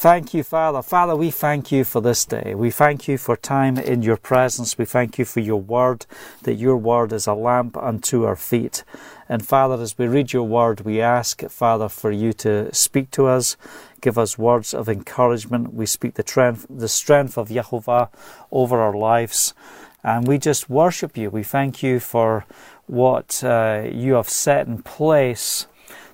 Thank you, Father. Father, we thank you for this day. We thank you for time in your presence. We thank you for your word, that your word is a lamp unto our feet. And Father, as we read your word, we ask, Father, for you to speak to us, give us words of encouragement. We speak the strength, the strength of Jehovah over our lives. And we just worship you. We thank you for what uh, you have set in place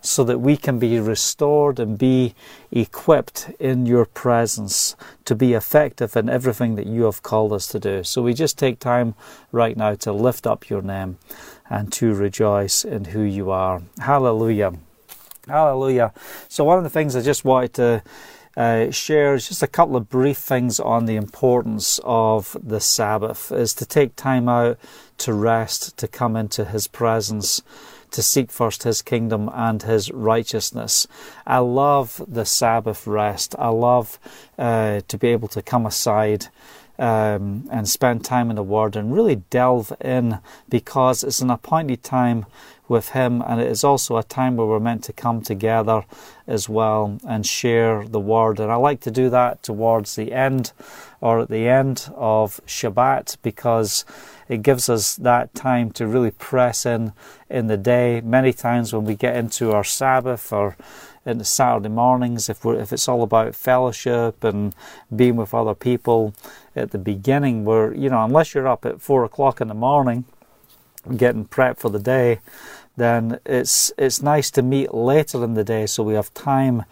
so that we can be restored and be equipped in your presence to be effective in everything that you have called us to do. So we just take time right now to lift up your name and to rejoice in who you are. Hallelujah. Hallelujah. So, one of the things I just wanted to uh, share is just a couple of brief things on the importance of the Sabbath is to take time out to rest, to come into His presence, to seek first His kingdom and His righteousness. I love the Sabbath rest. I love uh, to be able to come aside. Um, and spend time in the Word and really delve in because it's an appointed time with Him, and it is also a time where we're meant to come together as well and share the Word. And I like to do that towards the end or at the end of Shabbat because it gives us that time to really press in in the day. Many times when we get into our Sabbath or in the Saturday mornings, if we're, if it's all about fellowship and being with other people at the beginning, where you know unless you're up at four o'clock in the morning, getting prepped for the day, then it's it's nice to meet later in the day so we have time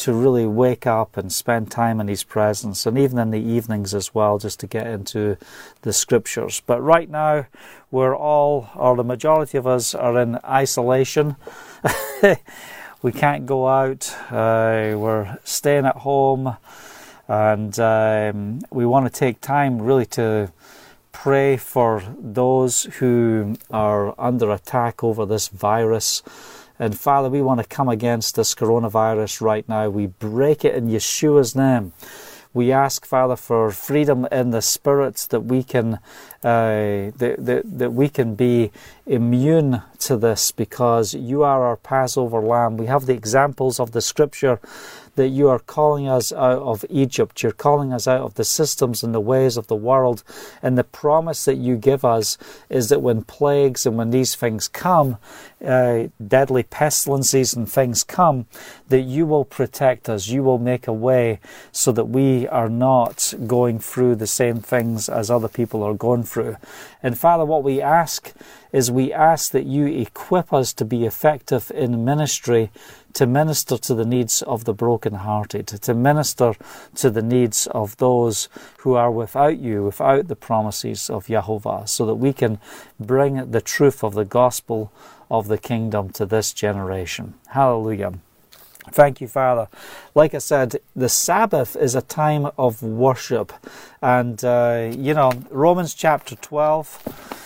to really wake up and spend time in His presence, and even in the evenings as well, just to get into the scriptures. But right now, we're all, or the majority of us, are in isolation. we can't go out, uh, we're staying at home, and um, we want to take time really to pray for those who are under attack over this virus. And Father, we want to come against this coronavirus right now. We break it in Yeshua's name. We ask, Father, for freedom in the spirit that we can uh, that, that, that we can be immune to this because you are our Passover lamb. We have the examples of the scripture that you are calling us out of Egypt. You're calling us out of the systems and the ways of the world. And the promise that you give us is that when plagues and when these things come, uh, deadly pestilences and things come, that you will protect us. You will make a way so that we are not going through the same things as other people are going through. And Father, what we ask is we ask that you equip us to be effective in ministry to minister to the needs of the brokenhearted, to minister to the needs of those who are without you, without the promises of Jehovah, so that we can bring the truth of the gospel of the kingdom to this generation. Hallelujah. Thank you, Father. Like I said, the Sabbath is a time of worship. And, uh, you know, Romans chapter 12,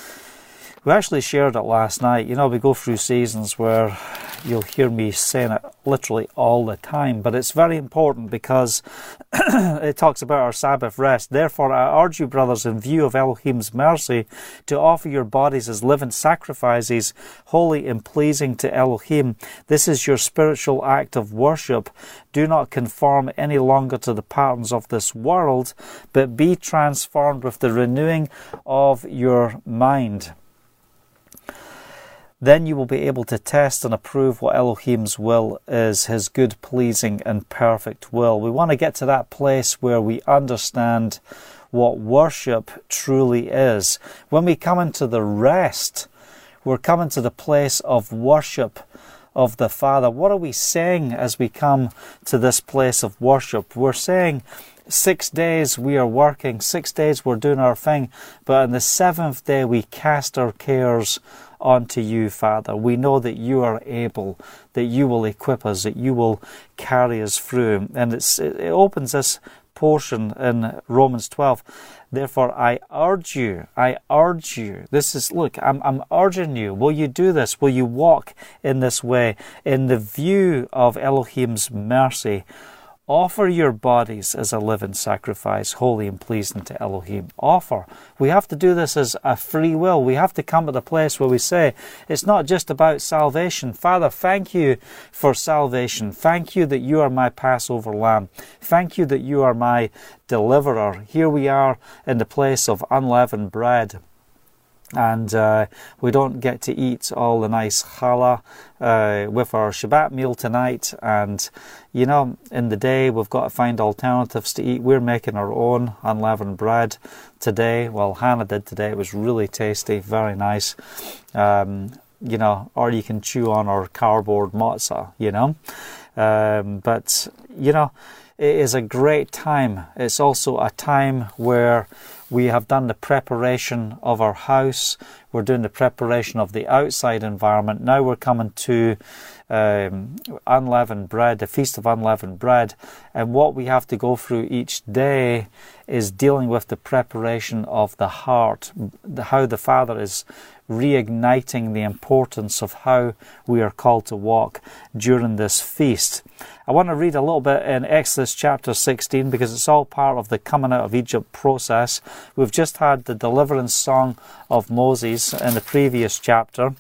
we actually shared it last night. You know, we go through seasons where you'll hear me saying it literally all the time, but it's very important because it talks about our Sabbath rest. Therefore, I urge you, brothers, in view of Elohim's mercy, to offer your bodies as living sacrifices, holy and pleasing to Elohim. This is your spiritual act of worship. Do not conform any longer to the patterns of this world, but be transformed with the renewing of your mind. Then you will be able to test and approve what Elohim's will is, his good, pleasing, and perfect will. We want to get to that place where we understand what worship truly is. When we come into the rest, we're coming to the place of worship of the Father. What are we saying as we come to this place of worship? We're saying, Six days we are working, six days we're doing our thing, but on the seventh day we cast our cares unto you, Father. We know that you are able, that you will equip us, that you will carry us through. And it opens this portion in Romans 12. Therefore, I urge you, I urge you. This is, look, I'm, I'm urging you. Will you do this? Will you walk in this way? In the view of Elohim's mercy, Offer your bodies as a living sacrifice, holy and pleasing to Elohim. Offer. We have to do this as a free will. We have to come to the place where we say, it's not just about salvation. Father, thank you for salvation. Thank you that you are my Passover lamb. Thank you that you are my deliverer. Here we are in the place of unleavened bread and uh, we don't get to eat all the nice challah uh, with our Shabbat meal tonight. And you know, in the day we've got to find alternatives to eat. We're making our own unleavened bread today. Well, Hannah did today. It was really tasty, very nice. Um, you know, or you can chew on our cardboard matzah. You know, um, but you know, it is a great time. It's also a time where we have done the preparation of our house. We're doing the preparation of the outside environment. Now we're coming to um, unleavened bread, the feast of unleavened bread. And what we have to go through each day is dealing with the preparation of the heart, how the Father is reigniting the importance of how we are called to walk during this feast. I want to read a little bit in Exodus chapter 16 because it's all part of the coming out of Egypt process. We've just had the deliverance song of Moses in the previous chapter.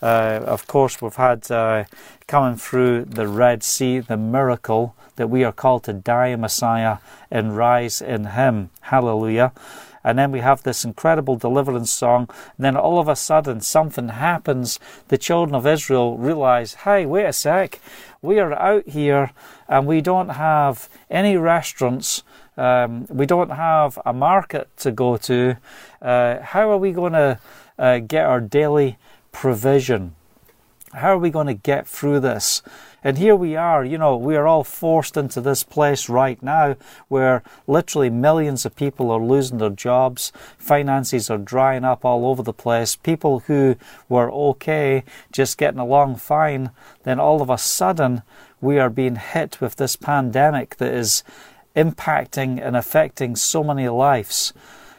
Uh, of course, we've had uh, coming through the Red Sea, the miracle that we are called to die in Messiah and rise in Him. Hallelujah. And then we have this incredible deliverance song. And then all of a sudden, something happens. The children of Israel realize, hey, wait a sec. We are out here and we don't have any restaurants. Um, we don't have a market to go to. Uh, how are we going to uh, get our daily provision? How are we going to get through this? And here we are, you know, we are all forced into this place right now where literally millions of people are losing their jobs, finances are drying up all over the place. People who were okay, just getting along fine, then all of a sudden we are being hit with this pandemic that is impacting and affecting so many lives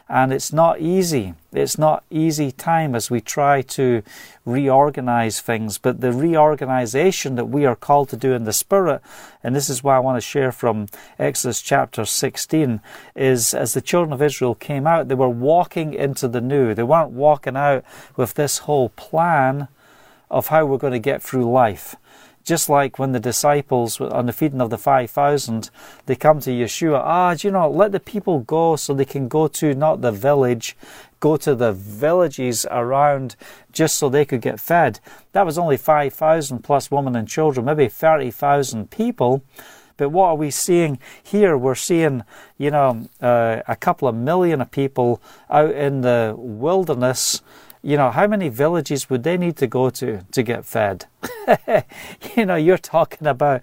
and it's not easy. It's not easy time as we try to reorganize things, but the reorganization that we are called to do in the Spirit, and this is why I want to share from Exodus chapter 16, is as the children of Israel came out, they were walking into the new. They weren't walking out with this whole plan of how we're going to get through life. Just like when the disciples on the feeding of the 5,000, they come to Yeshua, ah, do you know, let the people go so they can go to not the village, go to the villages around just so they could get fed. That was only 5,000 plus women and children, maybe 30,000 people. But what are we seeing here? We're seeing, you know, uh, a couple of million of people out in the wilderness you know, how many villages would they need to go to to get fed? you know, you're talking about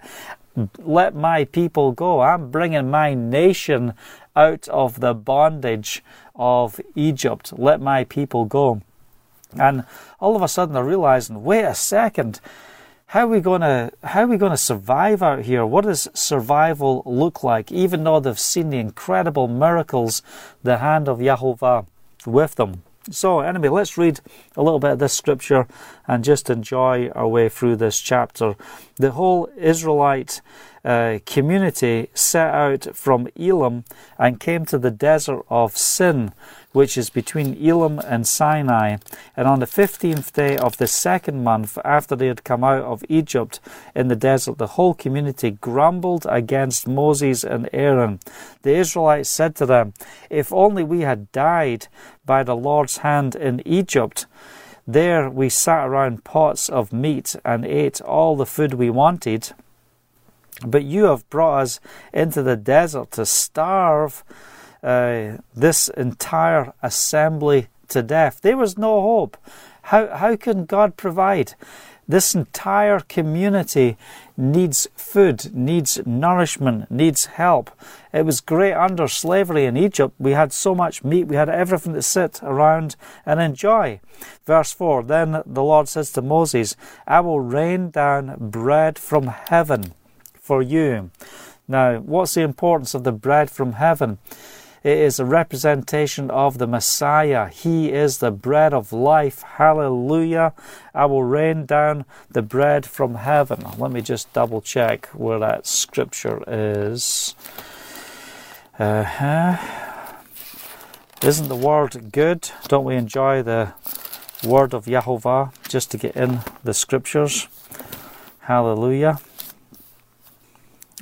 let my people go. I'm bringing my nation out of the bondage of Egypt. Let my people go. And all of a sudden they're realizing, wait a second, how are we gonna how are we gonna survive out here? What does survival look like? Even though they've seen the incredible miracles, the hand of Yahovah with them. So, anyway, let's read a little bit of this scripture and just enjoy our way through this chapter. The whole Israelite community set out from Elim and came to the desert of Sin, which is between Elim and Sinai. And on the fifteenth day of the second month after they had come out of Egypt in the desert, the whole community grumbled against Moses and Aaron. The Israelites said to them, If only we had died by the Lord's hand in Egypt. There we sat around pots of meat and ate all the food we wanted. But you have brought us into the desert to starve uh, this entire assembly to death. There was no hope. How, how can God provide? This entire community needs food, needs nourishment, needs help. It was great under slavery in Egypt. We had so much meat, we had everything to sit around and enjoy. Verse 4 Then the Lord says to Moses, I will rain down bread from heaven for you. Now, what's the importance of the bread from heaven? It is a representation of the Messiah. He is the bread of life. Hallelujah. I will rain down the bread from heaven. Let me just double check where that scripture is. Uh-huh. Isn't the word good? Don't we enjoy the word of Yahovah just to get in the scriptures? Hallelujah.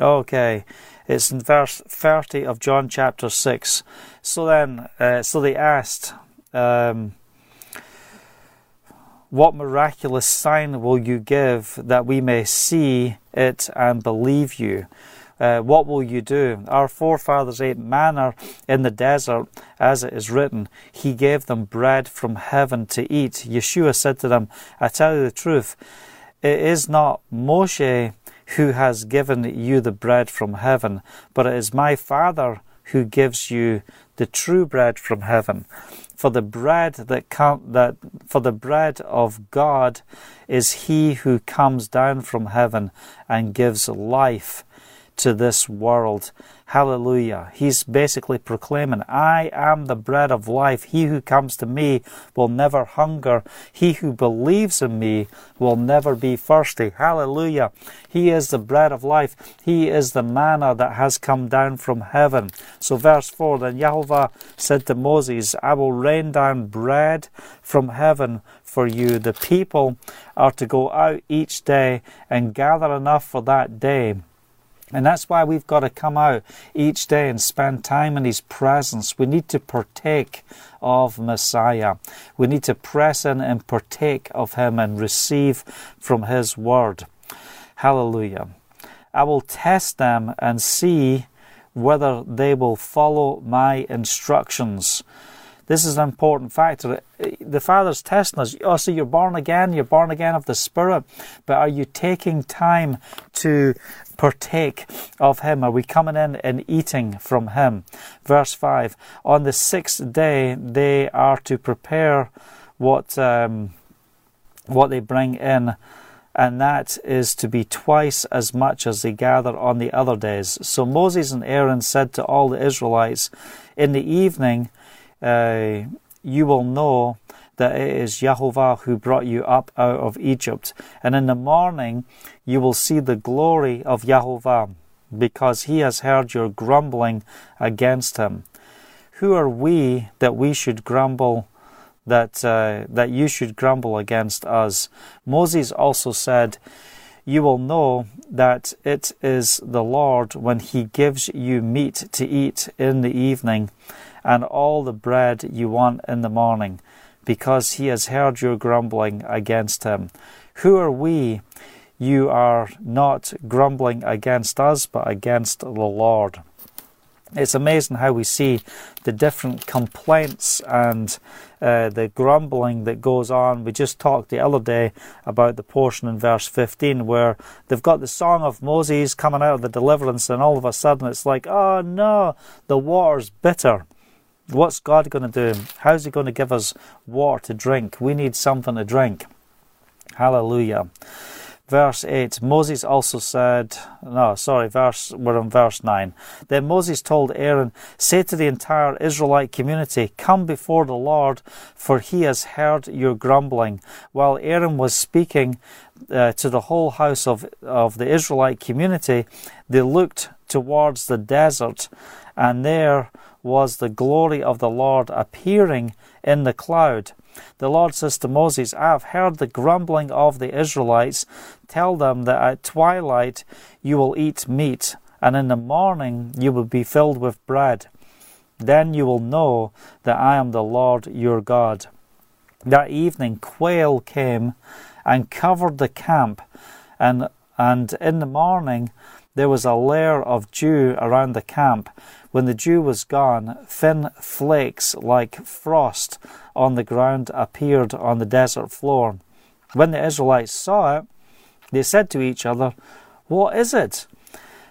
Okay, it's in verse 30 of John chapter 6. So then, uh, so they asked, um, What miraculous sign will you give that we may see it and believe you? Uh, what will you do? Our forefathers ate manna in the desert, as it is written, He gave them bread from heaven to eat. Yeshua said to them, I tell you the truth, it is not Moshe who has given you the bread from heaven, but it is my Father who gives you the true bread from heaven. For the bread that com- that for the bread of God is he who comes down from heaven and gives life to this world. Hallelujah. He's basically proclaiming, I am the bread of life. He who comes to me will never hunger. He who believes in me will never be thirsty. Hallelujah. He is the bread of life. He is the manna that has come down from heaven. So, verse 4 Then Jehovah said to Moses, I will rain down bread from heaven for you. The people are to go out each day and gather enough for that day and that's why we've got to come out each day and spend time in His presence. We need to partake of Messiah. We need to press in and partake of Him and receive from His Word. Hallelujah. I will test them and see whether they will follow my instructions. This is an important factor. The Father's testing us. Oh, so you're born again, you're born again of the Spirit, but are you taking time to partake of Him? Are we coming in and eating from Him? Verse 5 On the sixth day, they are to prepare what, um, what they bring in and that is to be twice as much as they gather on the other days. So Moses and Aaron said to all the Israelites, In the evening uh, you will know that it is Jehovah who brought you up out of Egypt. And in the morning you will see the glory of Jehovah, because he has heard your grumbling against him. Who are we that we should grumble? That uh, that you should grumble against us. Moses also said, "You will know that it is the Lord when He gives you meat to eat in the evening, and all the bread you want in the morning, because he has heard your grumbling against him. Who are we? You are not grumbling against us, but against the Lord. It's amazing how we see the different complaints and uh, the grumbling that goes on. We just talked the other day about the portion in verse 15 where they've got the song of Moses coming out of the deliverance, and all of a sudden it's like, oh no, the water's bitter. What's God going to do? How's He going to give us water to drink? We need something to drink. Hallelujah. Verse 8 Moses also said, no, sorry, verse, we're in verse 9. Then Moses told Aaron, Say to the entire Israelite community, Come before the Lord, for he has heard your grumbling. While Aaron was speaking uh, to the whole house of, of the Israelite community, they looked towards the desert, and there was the glory of the Lord appearing in the cloud. The Lord says to Moses, I have heard the grumbling of the Israelites. Tell them that at twilight you will eat meat, and in the morning you will be filled with bread. Then you will know that I am the Lord your God. That evening quail came and covered the camp, and, and in the morning there was a layer of dew around the camp. When the dew was gone, thin flakes like frost on the ground appeared on the desert floor. When the Israelites saw it, they said to each other, What is it?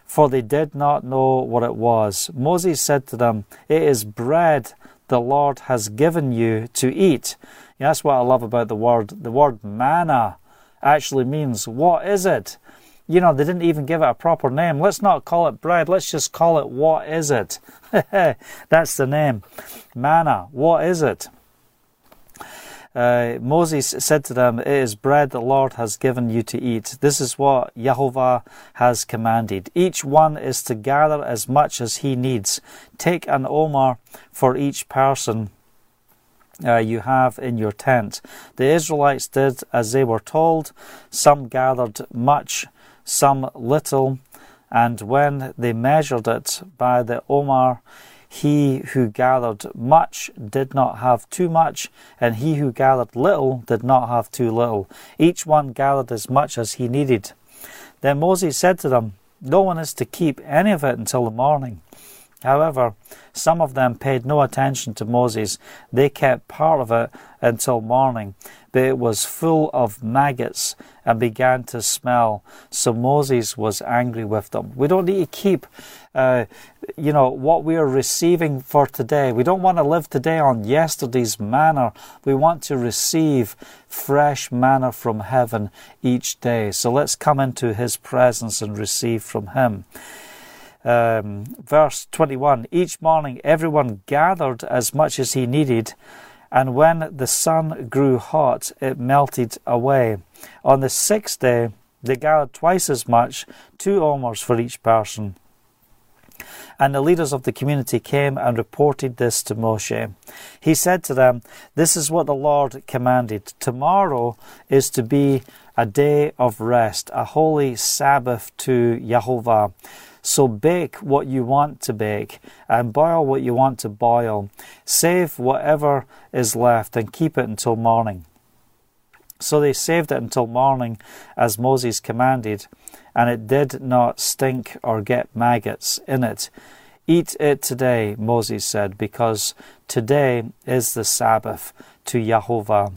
For they did not know what it was. Moses said to them, It is bread the Lord has given you to eat. that's what I love about the word. The word manna actually means, What is it? You know, they didn't even give it a proper name. Let's not call it bread. Let's just call it what is it? That's the name. Manna. What is it? Uh, Moses said to them, It is bread the Lord has given you to eat. This is what Jehovah has commanded. Each one is to gather as much as he needs. Take an omer for each person uh, you have in your tent. The Israelites did as they were told. Some gathered much, some little, and when they measured it by the omer, he who gathered much did not have too much, and he who gathered little did not have too little. Each one gathered as much as he needed. Then Moses said to them, No one is to keep any of it until the morning. However, some of them paid no attention to Moses. They kept part of it until morning, but it was full of maggots and began to smell. So Moses was angry with them. We don't need to keep, uh, you know, what we are receiving for today. We don't want to live today on yesterday's manna. We want to receive fresh manna from heaven each day. So let's come into his presence and receive from him. Um, verse 21 Each morning everyone gathered as much as he needed, and when the sun grew hot, it melted away. On the sixth day, they gathered twice as much, two omers for each person. And the leaders of the community came and reported this to Moshe. He said to them, This is what the Lord commanded. Tomorrow is to be a day of rest, a holy Sabbath to Jehovah. So bake what you want to bake and boil what you want to boil. Save whatever is left and keep it until morning. So they saved it until morning as Moses commanded, and it did not stink or get maggots in it. Eat it today, Moses said, because today is the Sabbath to Jehovah.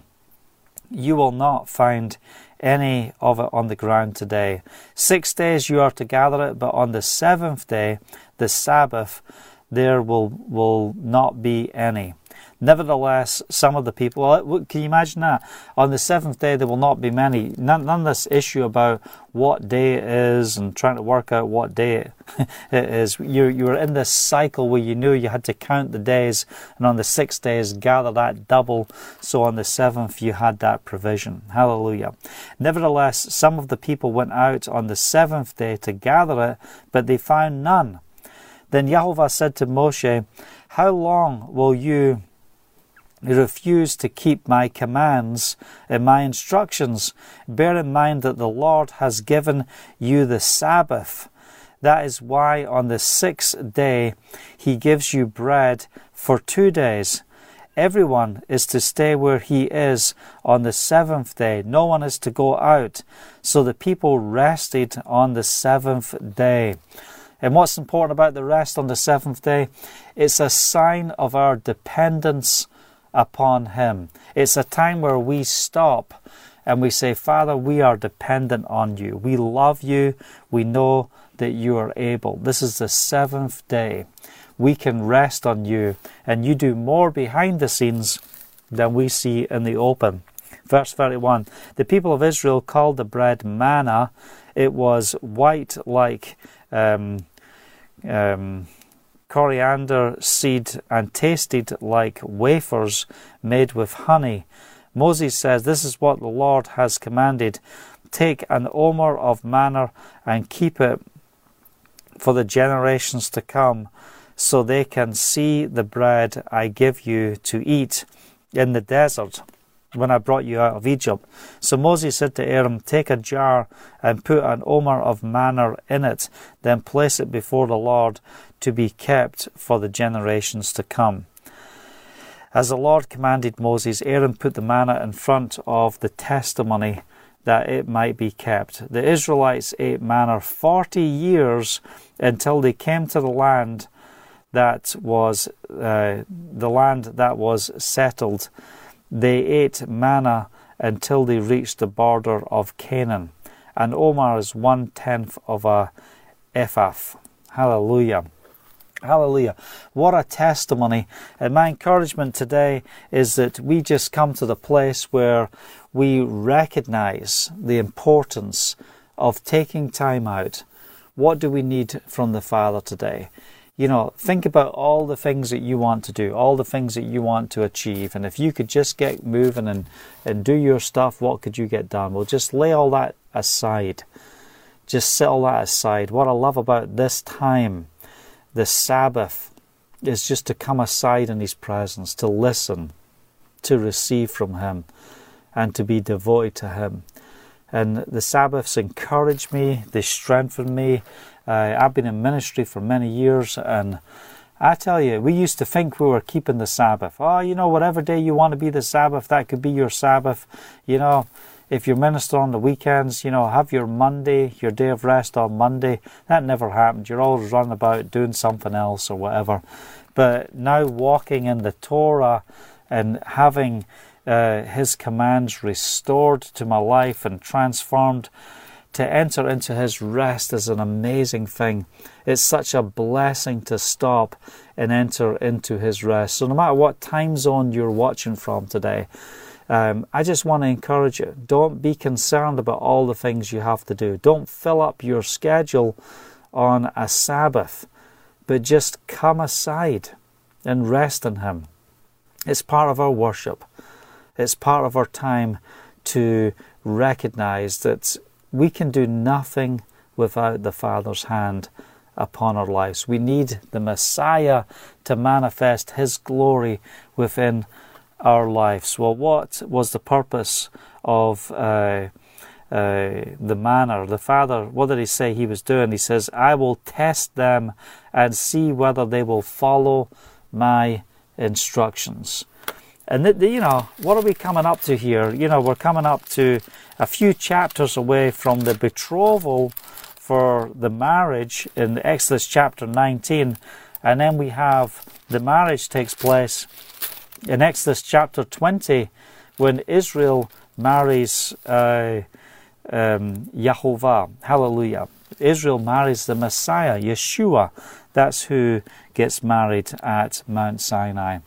You will not find any of it on the ground today. Six days you are to gather it, but on the seventh day, the Sabbath, there will, will not be any. Nevertheless, some of the people, uh, can you imagine that? On the seventh day, there will not be many. None, none of this issue about what day it is and trying to work out what day it is. You, you were in this cycle where you knew you had to count the days, and on the sixth days, gather that double. So on the seventh, you had that provision. Hallelujah. Nevertheless, some of the people went out on the seventh day to gather it, but they found none. Then Jehovah said to Moshe, How long will you refuse to keep my commands and my instructions, bear in mind that the Lord has given you the Sabbath. That is why on the sixth day he gives you bread for two days. Everyone is to stay where he is on the seventh day. No one is to go out. So the people rested on the seventh day. And what's important about the rest on the seventh day? It's a sign of our dependence upon Him. It's a time where we stop and we say, Father, we are dependent on you. We love you. We know that you are able. This is the seventh day. We can rest on you, and you do more behind the scenes than we see in the open. Verse 31 The people of Israel called the bread manna. It was white like um, um, coriander seed and tasted like wafers made with honey. Moses says, This is what the Lord has commanded. Take an omer of manna and keep it for the generations to come, so they can see the bread I give you to eat in the desert when I brought you out of Egypt. So Moses said to Aaron, Take a jar and put an omer of manna in it, then place it before the Lord to be kept for the generations to come. As the Lord commanded Moses, Aaron put the manna in front of the testimony that it might be kept. The Israelites ate manna forty years until they came to the land that was uh, the land that was settled they ate manna until they reached the border of Canaan. And omer is one tenth of a ephah. Hallelujah. Hallelujah. What a testimony. And my encouragement today is that we just come to the place where we recognize the importance of taking time out. What do we need from the Father today? You know, think about all the things that you want to do, all the things that you want to achieve. And if you could just get moving and, and do your stuff, what could you get done? Well, just lay all that aside. Just set all that aside. What I love about this time, the Sabbath, is just to come aside in His presence, to listen, to receive from Him, and to be devoted to Him. And the Sabbaths encourage me, they strengthen me. Uh, I've been in ministry for many years, and I tell you, we used to think we were keeping the Sabbath. Oh, you know, whatever day you want to be the Sabbath, that could be your Sabbath. You know, if you minister on the weekends, you know, have your Monday, your day of rest on Monday. That never happened. You're always running about doing something else or whatever. But now walking in the Torah and having uh, His commands restored to my life and transformed, to enter into His rest is an amazing thing. It's such a blessing to stop and enter into His rest. So, no matter what time zone you're watching from today, um, I just want to encourage you don't be concerned about all the things you have to do. Don't fill up your schedule on a Sabbath, but just come aside and rest in Him. It's part of our worship. It's part of our time to recognize that we can do nothing without the Father's hand upon our lives. We need the Messiah to manifest His glory within our lives. Well, what was the purpose of uh, uh, the manna? The Father, what did He say He was doing? He says, I will test them and see whether they will follow my instructions. And the, you know, what are we coming up to here? You know, we're coming up to a few chapters away from the betrothal for the marriage in Exodus chapter 19, and then we have the marriage takes place in Exodus chapter 20 when Israel marries uh, um, Yahovah. Hallelujah. Israel marries the Messiah, Yeshua. That's who gets married at Mount Sinai.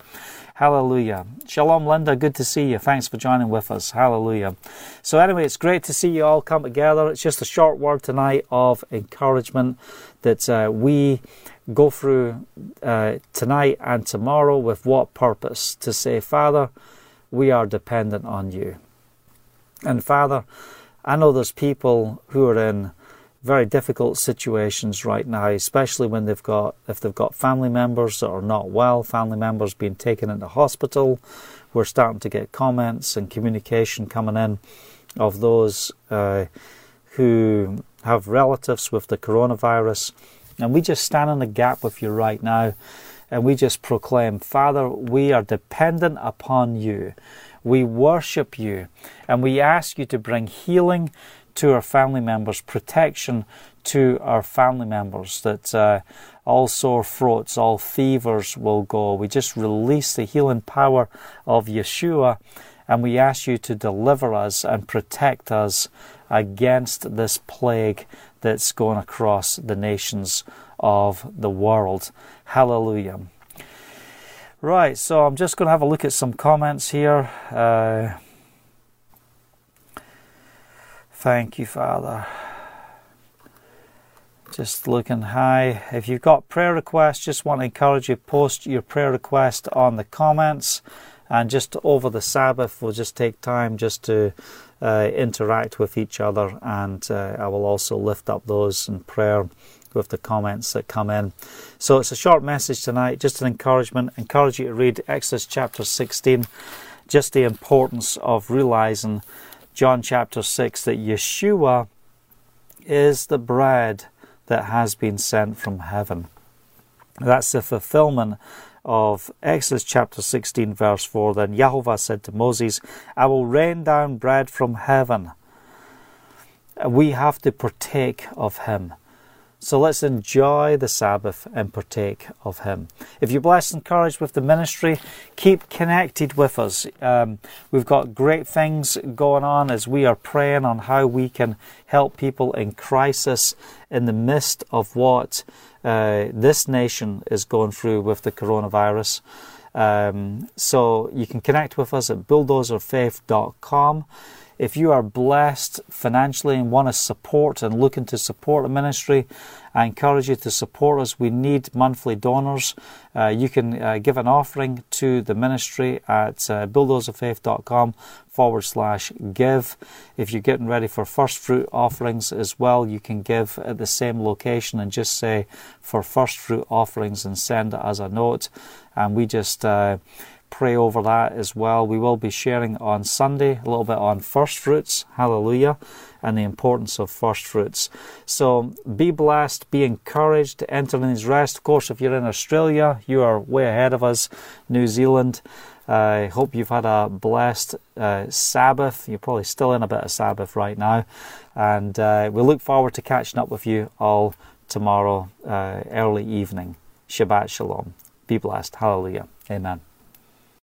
Hallelujah. Shalom, Linda. Good to see you. Thanks for joining with us. Hallelujah. So, anyway, it's great to see you all come together. It's just a short word tonight of encouragement that uh, we go through uh, tonight and tomorrow with what purpose? To say, Father, we are dependent on you. And Father, I know there's people who are in very difficult situations right now, especially when they've got if they've got family members that are not well, family members being taken into hospital. We're starting to get comments and communication coming in of those uh, who have relatives with the coronavirus, and we just stand in the gap with you right now, and we just proclaim, Father, we are dependent upon you. We worship you, and we ask you to bring healing to our family members, protection to our family members, that uh, all sore throats, all fevers will go. We just release the healing power of Yeshua and we ask you to deliver us and protect us against this plague that's going across the nations of the world. Hallelujah. Right, so I'm just going to have a look at some comments here. Uh, Thank you, Father. Just looking high. If you've got prayer requests, just want to encourage you post your prayer request on the comments. And just over the Sabbath, we'll just take time just to uh, interact with each other. And uh, I will also lift up those in prayer with the comments that come in. So it's a short message tonight, just an encouragement. Encourage you to read Exodus chapter 16, just the importance of realizing John chapter 6 that Yeshua is the bread that has been sent from heaven. That's the fulfillment of Exodus chapter 16, verse 4. Then Yahweh said to Moses, I will rain down bread from heaven. We have to partake of him. So let's enjoy the Sabbath and partake of Him. If you're blessed and encouraged with the ministry, keep connected with us. Um, we've got great things going on as we are praying on how we can help people in crisis in the midst of what uh, this nation is going through with the coronavirus. Um, so you can connect with us at bulldozerfaith.com. If you are blessed financially and want to support and looking to support the ministry, I encourage you to support us. We need monthly donors. Uh, you can uh, give an offering to the ministry at uh, forward slash give. If you're getting ready for first fruit offerings as well, you can give at the same location and just say for first fruit offerings and send it as a note. And we just uh, pray over that as well. We will be sharing on Sunday a little bit on first fruits, hallelujah, and the importance of first fruits. So be blessed, be encouraged enter in his rest. Of course, if you're in Australia, you are way ahead of us, New Zealand. I uh, hope you've had a blessed uh, Sabbath. You're probably still in a bit of Sabbath right now. And uh, we look forward to catching up with you all tomorrow, uh, early evening. Shabbat Shalom. Be blessed. Hallelujah. Amen.